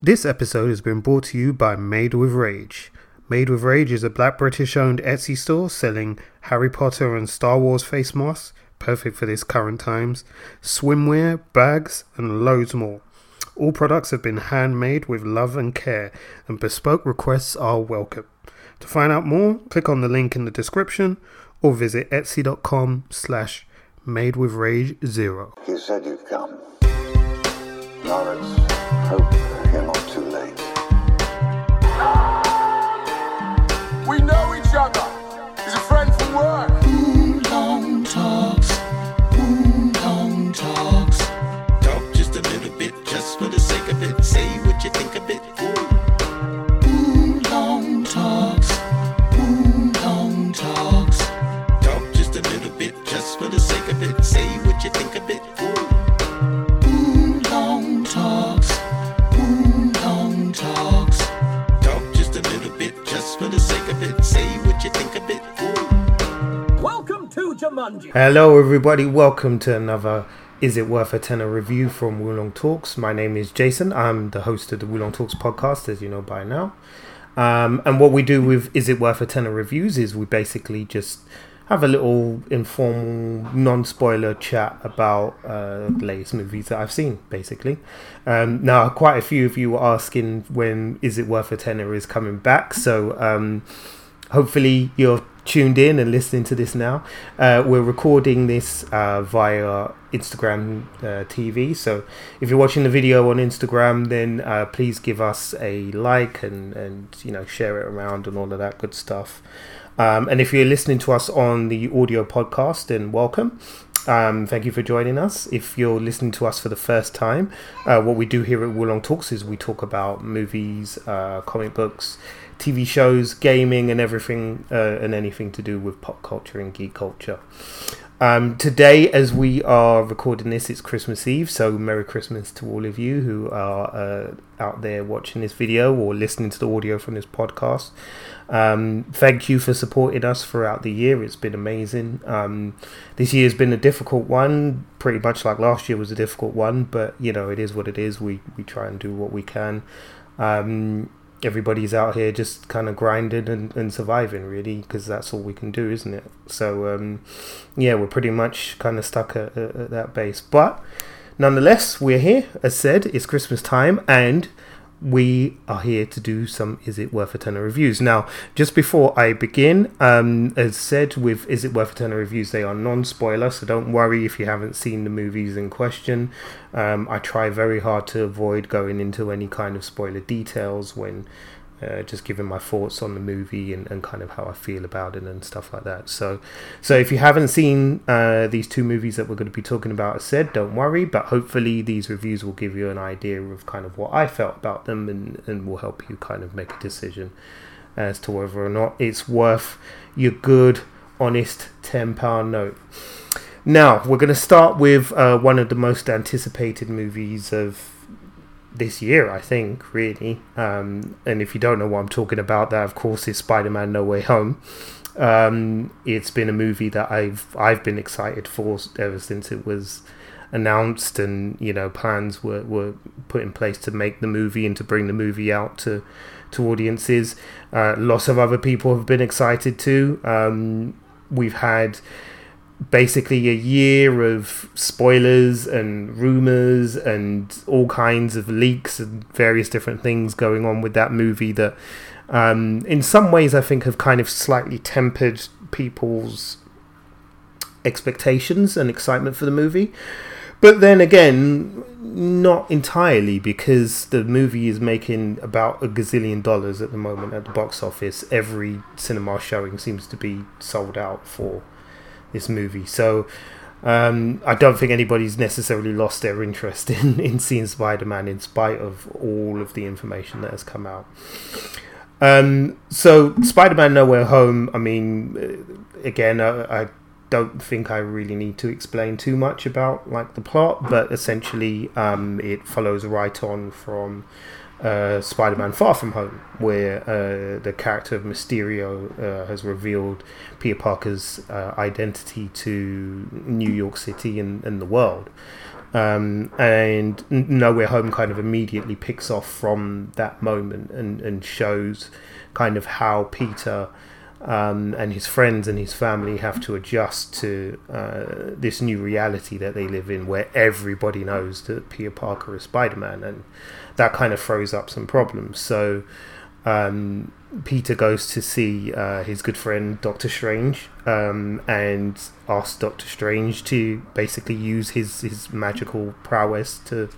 This episode has been brought to you by Made with Rage. Made with Rage is a black British owned Etsy store selling Harry Potter and Star Wars face masks, perfect for this current times, swimwear, bags, and loads more. All products have been handmade with love and care, and bespoke requests are welcome. To find out more, click on the link in the description or visit etsy.com slash made with rage zero. Said you'd come. Lawrence, hope you're Hello, everybody. Welcome to another Is It Worth a Tenner review from Wulong Talks. My name is Jason. I'm the host of the Wulong Talks podcast, as you know by now. Um, and what we do with Is It Worth a Tenner reviews is we basically just have a little informal, non spoiler chat about uh, the latest movies that I've seen, basically. Um, now, quite a few of you were asking when Is It Worth a Tenner is coming back. So, um, hopefully you're tuned in and listening to this now. Uh, we're recording this uh, via Instagram uh, TV. So if you're watching the video on Instagram, then uh, please give us a like and and you know share it around and all of that good stuff. Um, and if you're listening to us on the audio podcast, then welcome. Um, thank you for joining us. If you're listening to us for the first time, uh, what we do here at Wulong Talks is we talk about movies, uh, comic books, TV shows, gaming, and everything uh, and anything to do with pop culture and geek culture. Um, today, as we are recording this, it's Christmas Eve, so Merry Christmas to all of you who are uh, out there watching this video or listening to the audio from this podcast. Um, thank you for supporting us throughout the year. It's been amazing. Um, this year's been a difficult one, pretty much like last year was a difficult one, but you know, it is what it is. We, we try and do what we can. Um, everybody's out here just kind of grinding and, and surviving really because that's all we can do isn't it? So um, yeah we're pretty much kind of stuck at, at, at that base. But nonetheless we're here. As said it's christmas time and we are here to do some is it worth a tenner reviews. Now just before i begin um, as said with is it worth a tenner reviews they are non-spoiler so don't worry if you haven't seen the movies in question. Um, i try very hard to avoid going into any kind of spoiler details when uh, just giving my thoughts on the movie and, and kind of how I feel about it and stuff like that. So, so if you haven't seen uh, these two movies that we're going to be talking about, as said, don't worry. But hopefully, these reviews will give you an idea of kind of what I felt about them and, and will help you kind of make a decision as to whether or not it's worth your good, honest ten pound note. Now, we're going to start with uh, one of the most anticipated movies of this year, I think, really. Um, and if you don't know what I'm talking about, that of course is Spider-Man: No Way Home. Um, it's been a movie that I've I've been excited for ever since it was announced, and you know plans were, were put in place to make the movie and to bring the movie out to to audiences. Uh, lots of other people have been excited too. Um, we've had basically a year of spoilers and rumors and all kinds of leaks and various different things going on with that movie that um, in some ways I think have kind of slightly tempered people's expectations and excitement for the movie. But then again, not entirely because the movie is making about a gazillion dollars at the moment at the box office. Every cinema showing seems to be sold out for this movie. So um, I don't think anybody's necessarily lost their interest in, in seeing Spider Man in spite of all of the information that has come out. Um, so Spider Man No Way Home, I mean, uh, again, I, I don't think I really need to explain too much about like the plot, but essentially um, it follows right on from uh, Spider-Man: Far From Home, where uh, the character of Mysterio uh, has revealed Peter Parker's uh, identity to New York City and, and the world. Um, and No Way Home kind of immediately picks off from that moment and, and shows kind of how Peter um, and his friends and his family have to adjust to uh, this new reality that they live in, where everybody knows that Peter Parker is Spider Man, and that kind of throws up some problems. So um, Peter goes to see uh, his good friend Doctor Strange um, and asks Doctor Strange to basically use his, his magical prowess to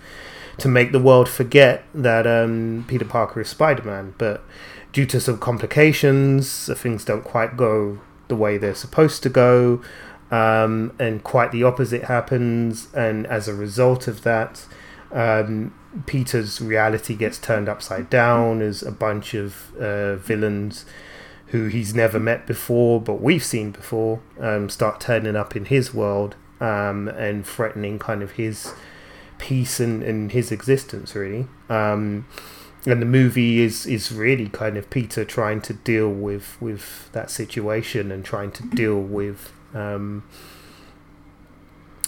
to make the world forget that um, Peter Parker is Spider Man, but due to some complications, things don't quite go the way they're supposed to go, um, and quite the opposite happens. And as a result of that, um, Peter's reality gets turned upside down as a bunch of uh, villains who he's never met before, but we've seen before, um, start turning up in his world um, and threatening kind of his peace and, and his existence, really. Um, and the movie is is really kind of Peter trying to deal with with that situation and trying to deal with um,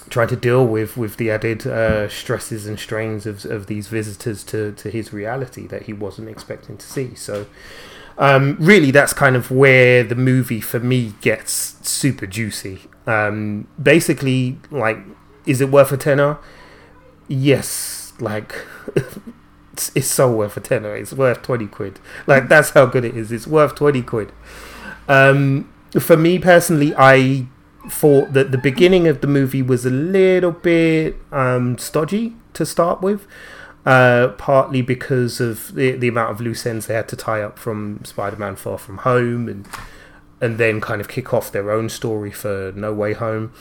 trying to deal with with the added uh, stresses and strains of of these visitors to to his reality that he wasn't expecting to see. So. Um, really, that's kind of where the movie for me gets super juicy. Um, basically, like, is it worth a tenner? Yes, like it's, so worth a tenner. It's worth twenty quid. Like that's how good it is. It's worth twenty quid. Um, for me personally, I thought that the beginning of the movie was a little bit um, stodgy to start with. Uh, partly because of the, the amount of loose ends they had to tie up from Spider-Man Far From Home, and and then kind of kick off their own story for No Way Home.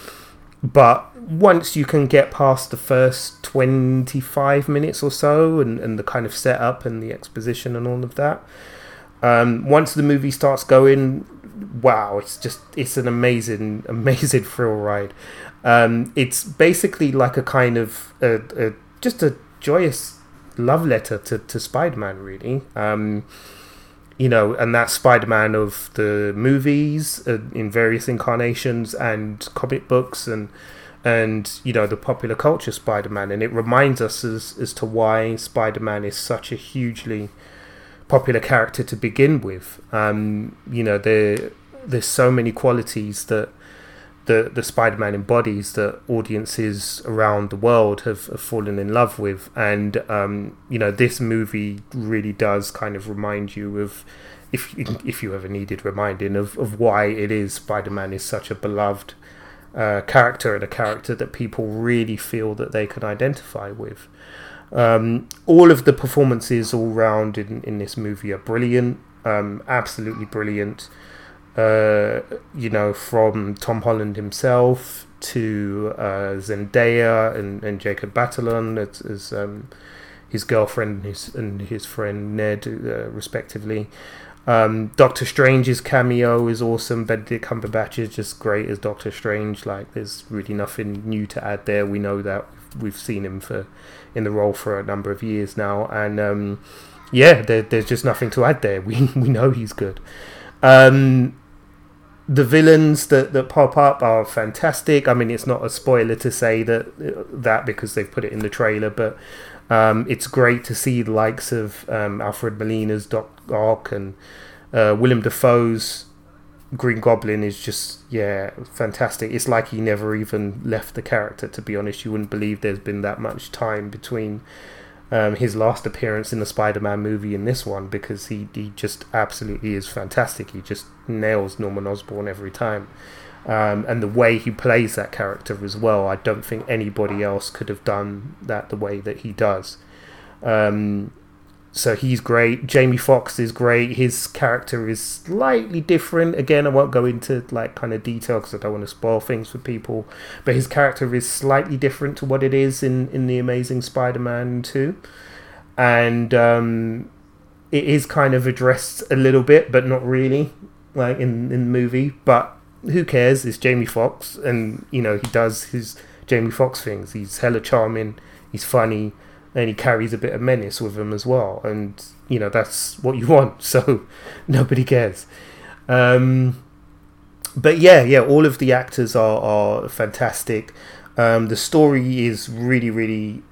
But once you can get past the first 25 minutes or so and, and the kind of setup and the exposition and all of that, um, once the movie starts going, wow, it's just, it's an amazing, amazing thrill ride. Um, it's basically like a kind of, a, a, just a joyous love letter to, to Spider Man, really. Um, you know, and that Spider Man of the movies uh, in various incarnations and comic books and and you know the popular culture Spider Man, and it reminds us as as to why Spider Man is such a hugely popular character to begin with. Um, you know, there there's so many qualities that the the Spider-Man embodies that audiences around the world have, have fallen in love with, and um, you know this movie really does kind of remind you of if if you ever needed reminding of, of why it is Spider-Man is such a beloved uh, character and a character that people really feel that they can identify with. Um, all of the performances all round in, in this movie are brilliant, um, absolutely brilliant uh, you know, from Tom Holland himself to uh, Zendaya and, and Jacob Batalon as, as um, his girlfriend and his, and his friend Ned, uh, respectively. Um, Doctor Strange's cameo is awesome. Benedict Cumberbatch is just great as Doctor Strange. Like, there's really nothing new to add there. We know that we've seen him for in the role for a number of years now, and um, yeah, there, there's just nothing to add there. We we know he's good. Um, the villains that, that pop up are fantastic. I mean, it's not a spoiler to say that that because they've put it in the trailer, but um, it's great to see the likes of um, Alfred Molina's Doc Ock and uh, Willem Dafoe's Green Goblin is just yeah fantastic. It's like he never even left the character. To be honest, you wouldn't believe there's been that much time between um, his last appearance in the Spider-Man movie and this one because he, he just absolutely is fantastic. He just nails Norman Osborn every time. Um, and the way he plays that character as well, I don't think anybody else could have done that the way that he does. Um, so he's great. Jamie Foxx is great. His character is slightly different. Again, I won't go into like kind of detail because I don't want to spoil things for people. But his character is slightly different to what it is in in the Amazing Spider-Man two, and um, it is kind of addressed a little bit, but not really, like in in the movie. But who cares? It's Jamie Foxx, and you know he does his Jamie Foxx things. He's hella charming. He's funny and he carries a bit of menace with him as well. And you know that's what you want, so nobody cares. Um, but yeah, yeah, all of the actors are are fantastic. Um, the story is really, really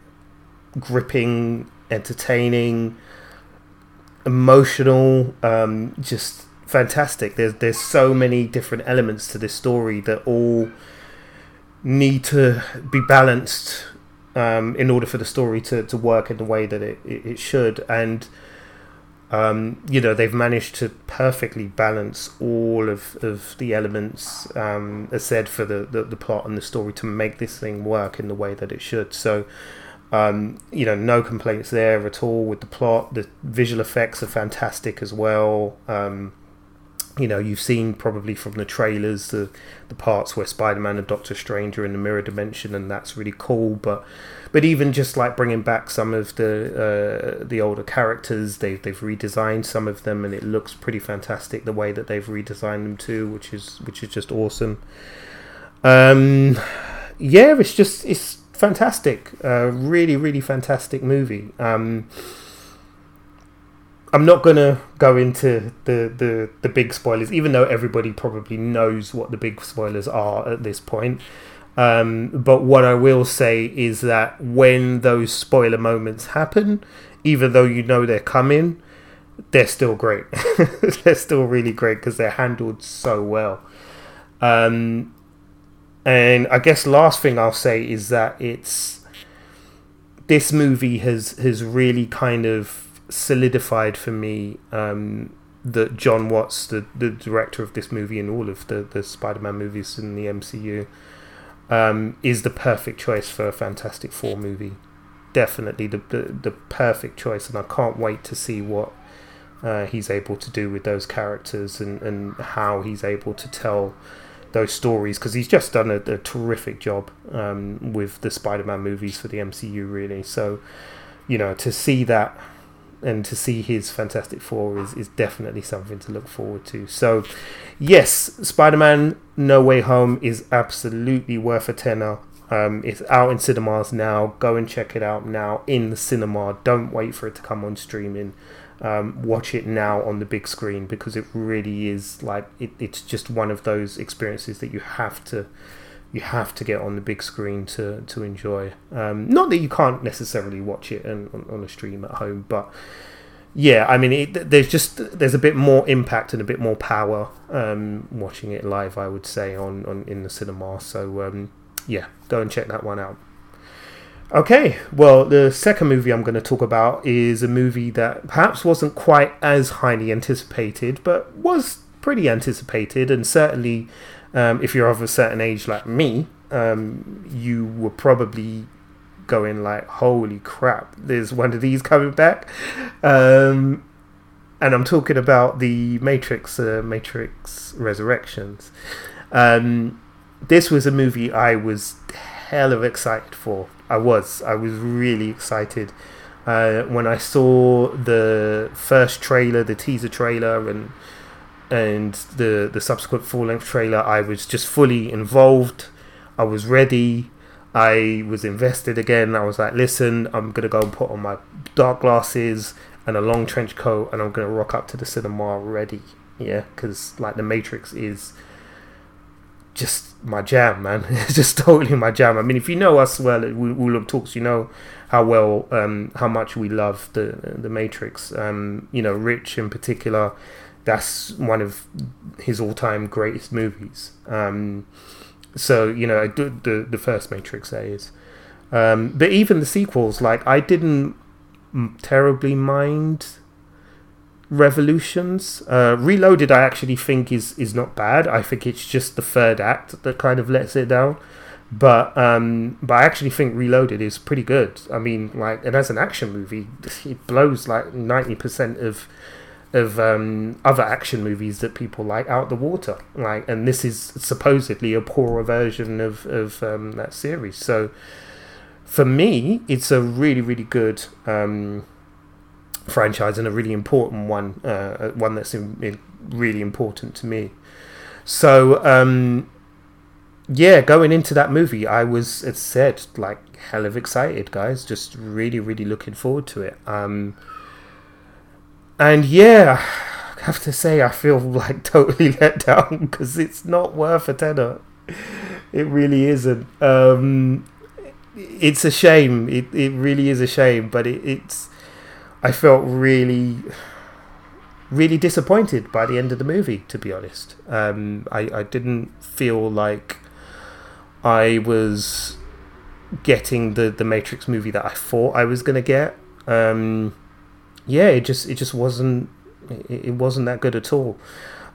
gripping, entertaining, emotional, um, just fantastic. There's there's so many different elements to this story that all need to be balanced um, in order for the story to, to work in the way that it, it, it should. And um, you know they've managed to perfectly balance all of, of the elements um, as said for the, the, the plot and the story to make this thing work in the way that it should. So um, you know no complaints there at all with the plot. The visual effects are fantastic as well. Um, you know you've seen probably from the trailers the the parts where Spider-Man and Doctor Strange are in the mirror dimension and that's really cool but but even just like bringing back some of the uh, the older characters they've they've redesigned some of them and it looks pretty fantastic the way that they've redesigned them too which is which is just awesome. Um yeah it's just it's fantastic. Uh, really really fantastic movie. Um I'm not gonna go into the, the the big spoilers, even though everybody probably knows what the big spoilers are at this point. Um, but what I will say is that when those spoiler moments happen, even though you know they're coming, they're still great. they're still really great because they're handled so well. Um, and I guess last thing I'll say is that it's this movie has has really kind of solidified for me um, that Jon Watts, the, the director of this movie and all of the, the Spider Man movies in the MCU, um, is the perfect choice for a Fantastic Four movie. Definitely the, the, the perfect choice, and I can't wait to see what uh, he's able to do with those characters and, and how he's able to tell those stories because he's just done a, a terrific job um, with the Spider Man movies for the MCU, really. So, you know, to see that and to see his Fantastic Four is, is definitely something to look forward to. So, yes, Spider Man No Way Home is absolutely worth a tenner. Um, it's out in cinemas now. Go and check it out now in the cinema. Don't wait for it to come on streaming. Um, watch it now on the big screen because it really is like it, it's just one of those experiences that you have to you have to get on the big screen to to enjoy. Um, not that you can't necessarily watch it on, on, on a stream at home, but yeah, I mean, it, there's just there's a bit more impact and a bit more power um, watching it live. I would say on, on in the cinema. So um, yeah, go and check that one out. Okay, well, the second movie I'm going to talk about is a movie that perhaps wasn't quite as highly anticipated, but was pretty anticipated, and certainly um, if you're of a certain age like me, um, you were probably going like, "Holy crap! There's one of these coming back," um, and I'm talking about the Matrix, uh, Matrix Resurrections. Um, this was a movie I was hell of excited for. I was, I was really excited uh, when I saw the first trailer, the teaser trailer, and and the the subsequent full length trailer, I was just fully involved. I was ready. I was invested again. I was like, listen, I'm gonna go and put on my dark glasses and a long trench coat, and I'm gonna rock up to the cinema ready. Yeah, because like the Matrix is just my jam, man. it's just totally my jam. I mean, if you know us well at Wulong Talks, you know how well, um, how much we love the the Matrix. Um, you know, Rich in particular that's one of his all-time greatest movies. Um, so you know, the the, the first Matrix that is, um, but even the sequels, like I didn't terribly mind Revolutions. Uh, Reloaded, I actually think is is not bad. I think it's just the third act that kind of lets it down. But um, but I actually think Reloaded is pretty good. I mean, like, and as an action movie, it blows like ninety percent of of um, other action movies that people like out the water. Like, and this is supposedly a poorer version of of um, that series. So, for me, it's a really really good um, franchise and a really important one. Uh, one that's in, in really important to me. So, um, yeah, going into that movie, I was, said, like hell of excited, guys. Just really, really looking forward to it. Um, and yeah, I have to say, I feel like totally let down because it's not worth a tenner. it really isn't. Um, it's a shame. It it really is a shame, but it, it's. I felt really, really disappointed by the end of the movie. To be honest, um, I I didn't feel like I was getting the the Matrix movie that I thought I was gonna get. Um, yeah, it just it just wasn't it, wasn't that good at all.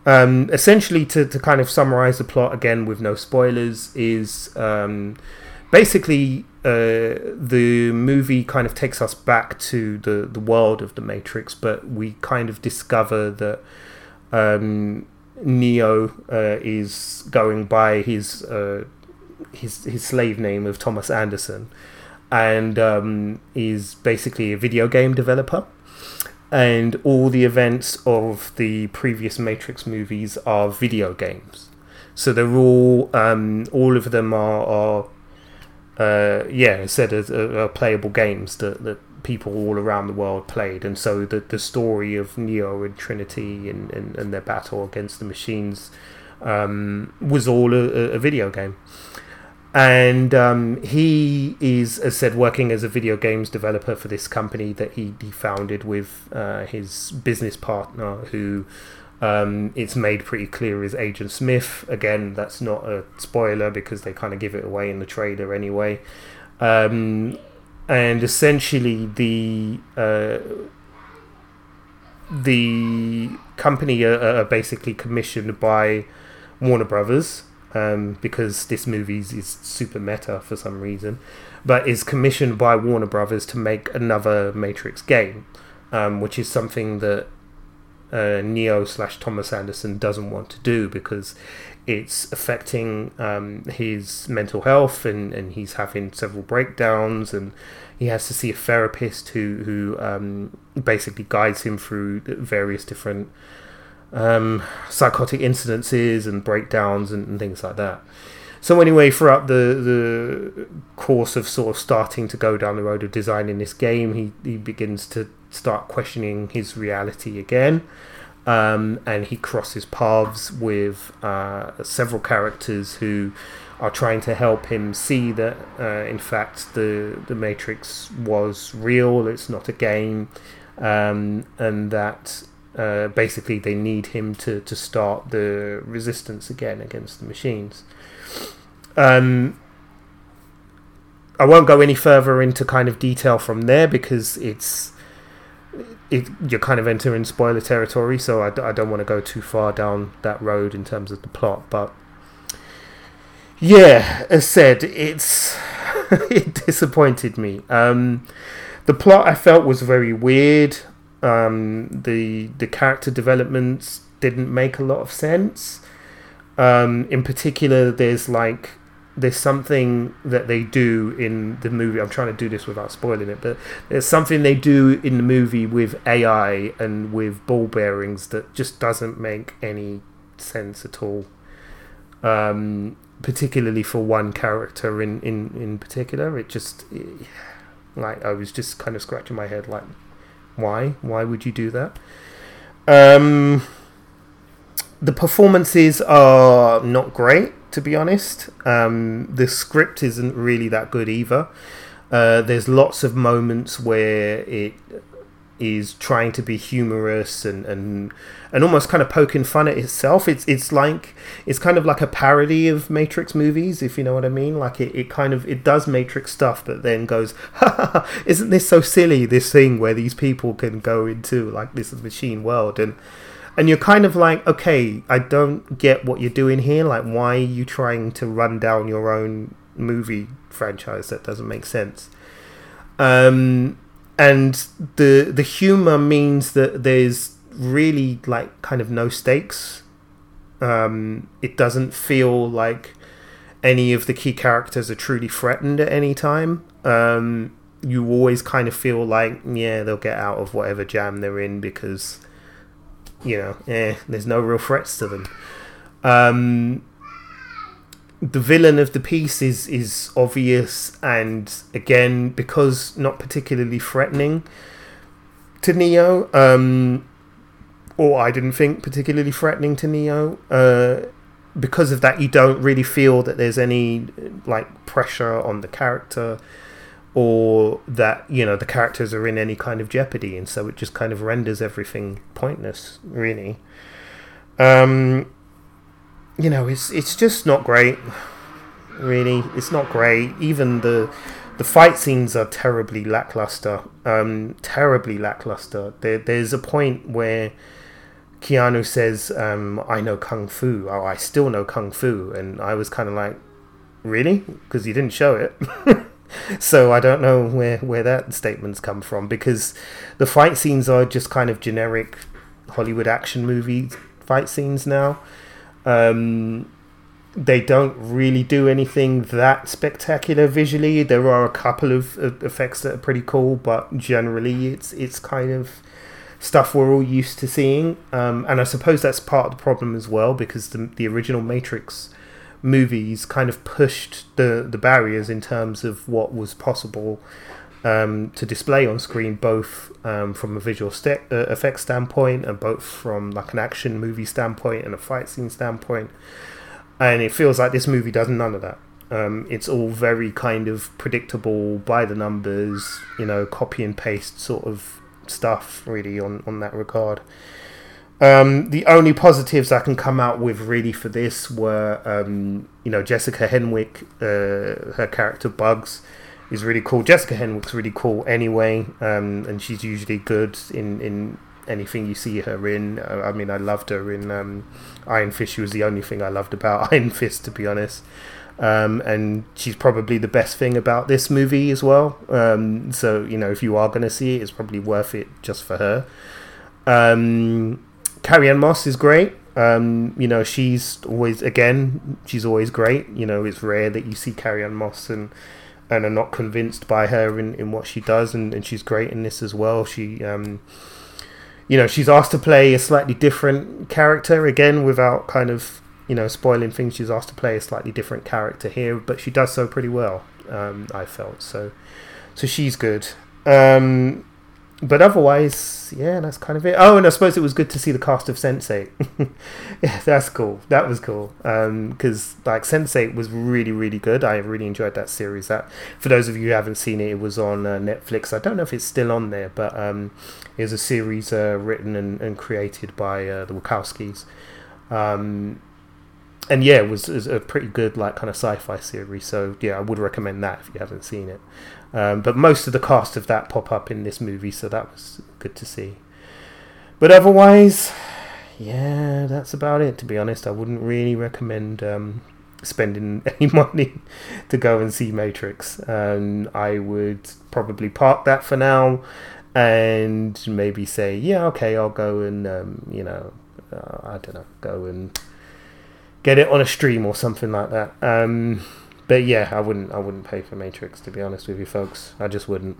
Um, essentially, to, to kind of summarize the plot again with no spoilers, is um, basically uh, the movie kind of takes us back to the, the world of the Matrix, but we kind of discover that um, Neo uh, is going by his uh, his his slave name of Thomas Anderson, and um, is basically a video game developer and all the events of the previous Matrix movies are video games. So they're all, um, all of them are, are uh, yeah, said as uh, playable games that, that people all around the world played. And so the, the story of Neo and Trinity and, and, and their battle against the machines um, was all a, a video game and um, he is, as said, working as a video games developer for this company that he, he founded with uh, his business partner, who um, it's made pretty clear is Agent Smith. Again, that's not a spoiler because they kind of give it away in the trailer anyway. Um, and essentially, the uh, the company are, are basically commissioned by Warner Brothers um, because this movie is super meta for some reason, but is commissioned by Warner Brothers to make another Matrix game, um, which is something that uh, Neo slash Thomas Anderson doesn't want to do because it's affecting um, his mental health and, and he's having several breakdowns and he has to see a therapist who who um, basically guides him through various different um, psychotic incidences and breakdowns and, and, things like that. So anyway, throughout the the course of sort of starting to go down the road of designing this game, he, he begins to start questioning his reality again. Um, and he crosses paths with uh, several characters who are trying to help him see that, uh, in fact, the the Matrix was real. It's not a game, um, and that uh, basically they need him to, to start the resistance again against the machines. Um, I won't go any further into kind of detail from there because it's it, you're kind of entering spoiler territory, so I, I don't want to go too far down that road in terms of the plot. But yeah, as said, it's it disappointed me. Um, the plot I felt was very weird. Um, the the character developments didn't make a lot of sense. Um, in particular, there's like there's something that they do in the movie. I'm trying to do this without spoiling it, but there's something they do in the movie with AI and with ball bearings that just doesn't make any sense at all. Um, particularly for one character in, in, in particular, it just it, like I was just kind of scratching my head, like why? Why would you do that? Um, the performances are not great, to be honest. Um, the script isn't really that good either. Uh, there's lots of moments where it is trying to be humorous and, and and almost kind of poking fun at itself. It's it's like it's kind of like a parody of Matrix movies, if you know what I mean. Like it, it kind of it does Matrix stuff, but then goes, isn't this so silly? This thing where these people can go into like this machine world and and you're kind of like, okay, I don't get what you're doing here. Like, why are you trying to run down your own movie franchise? That doesn't make sense. Um, and the the humor means that there's really like kind of no stakes. Um, it doesn't feel like any of the key characters are truly threatened at any time. Um, you always kind of feel like yeah they'll get out of whatever jam they're in because you know eh, there's no real threats to them. Um, the villain of the piece is is obvious and again because not particularly threatening to Neo um or I didn't think particularly threatening to Neo uh because of that, you don't really feel that there's any like pressure on the character or that you know the characters are in any kind of jeopardy and so it just kind of renders everything pointless really. Um you know it's it's just not great really. It's not great. Even the the fight scenes are terribly lackluster um terribly lackluster. There, there's a point where Keanu says um I know kung fu. Oh I still know kung fu. And I was kind of like really? Because he didn't show it. So I don't know where where that statement's come from because the fight scenes are just kind of generic Hollywood action movie fight scenes now. Um, they don't really do anything that spectacular visually. There are a couple of, effects that are pretty cool, but generally it's it's kind of stuff we're all used to seeing. Um, and I suppose that's part of the problem as well because the the original Matrix movies kind of pushed the the barriers in terms of what was possible um, to display on screen, both um, from a visual st- uh, effects standpoint and both from like an action movie standpoint and a fight scene standpoint. And it feels like this movie does none of that. Um, it's all very kind of predictable by the numbers, you know, copy and paste sort of stuff, really, on, on that regard. Um, the only positives I can come out with really for this were, um, you know, Jessica Henwick, uh, her character Bugs is really cool. Jessica Henwick's really cool anyway, um, and she's usually good in, in anything you see her in. I mean, I loved her in um, Iron Fist. She was the only thing I loved about Iron Fist, to be honest. Um, and she's probably the best thing about this movie as well. Um, so, you know, if you are going to see it, it's probably worth it just for her. Um, Carrie Ann Moss is great. Um, you know, she's always again, she's always great. You know, it's rare that you see Carrie Ann Moss and and are not convinced by her in, in what she does, and, and she's great in this as well. She, um, you know, she's asked to play a slightly different character again, without kind of you know spoiling things. She's asked to play a slightly different character here, but she does so pretty well. Um, I felt so, so she's good. Um, but otherwise, yeah, that's kind of it. Oh, and I suppose it was good to see the cast of Sense8. yeah, that's cool. That was cool. Because um, like Sense8 was really, really good. I really enjoyed that series. That for those of you who haven't seen it, it was on uh, Netflix. I don't know if it's still on there, but um, it was a series uh, written and, and created by uh, the Wachowskis. Um, and yeah, it was, it was, a pretty good like kind of sci-fi series. So yeah, I would recommend that if you haven't seen it. Um, but most of the cast of that pop up in this movie, so that was good to see. But otherwise, yeah, that's about it. To be honest, I wouldn't really recommend um, spending any money to go and see Matrix. Um, I would probably park that for now, and maybe say, yeah, okay, I'll go and um, you know, uh, I don't know, go and get it on a stream or something like that. Um, but yeah, I wouldn't I wouldn't pay for Matrix to be honest with you folks. I just wouldn't.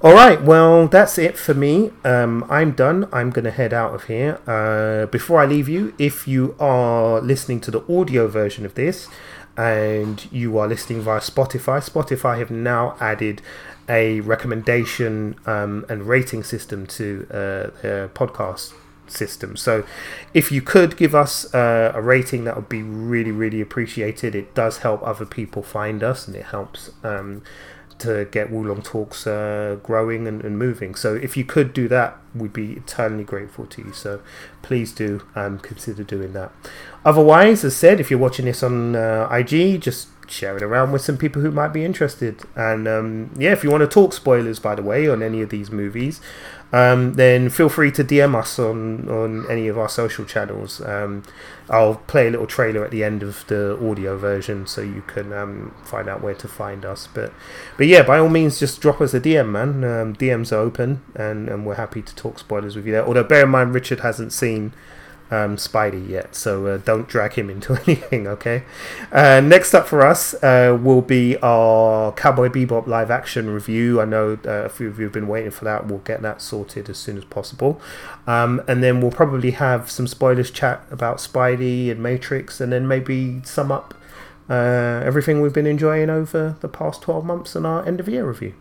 All right, well that's it for me. Um, I'm done. I'm gonna head out of here. Uh, before I leave you, if you are listening to the audio version of this and you are listening via Spotify, Spotify have now added a recommendation um, and rating system to uh, their podcast system. So, if you could give us uh, a rating, that would be really, really appreciated. It does help other people find us, and it helps um, to get Wulong Talks uh, growing and, and, moving. So, if you could do that, we'd be eternally grateful to you. So, please do um, consider doing that. Otherwise, as said, if you're watching this on uh, IG, just share it around with some people who might be interested. And um, yeah, if you want to talk spoilers, by the way, on any of these movies, um, then feel free to DM us on, on any of our social channels. Um, I'll play a little trailer at the end of the audio version so you can um, find out where to find us. But but yeah, by all means, just drop us a DM, man. Um, DMs are open and, and we're happy to talk spoilers with you there. Although, bear in mind, Richard hasn't seen um, Spidey yet, so uh, don't drag him into anything, okay? Uh, next up for us uh, will be our Cowboy Bebop live action review. I know uh, a few of you have been waiting for that. We'll get that sorted as soon as possible. Um, and then we'll probably have some spoilers chat about Spidey and Matrix, and then maybe sum up uh, everything we've been enjoying over the past 12 months in our end of year review.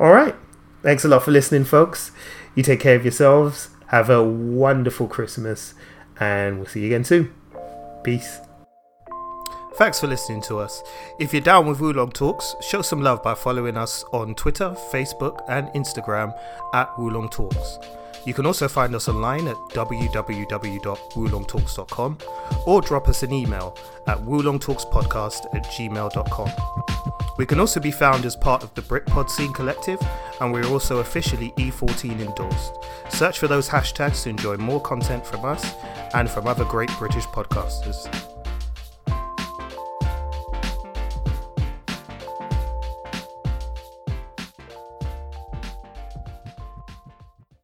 All right. Thanks a lot for listening, folks. You take care of yourselves have a wonderful Christmas, and we'll see you again soon. Peace. Thanks for listening to us. If you're down with Wulong Talks, show some love by following us on Twitter, Facebook, and Instagram at Wulong Talks. You can also find us online at www.wulongtalks.com or drop us an email at wulongtalkspodcast at gmail.com. We can also be found as part of the Britpod Scene Collective, and we're also officially E14 endorsed. Search for those hashtags to enjoy more content from us and from other great British podcasters.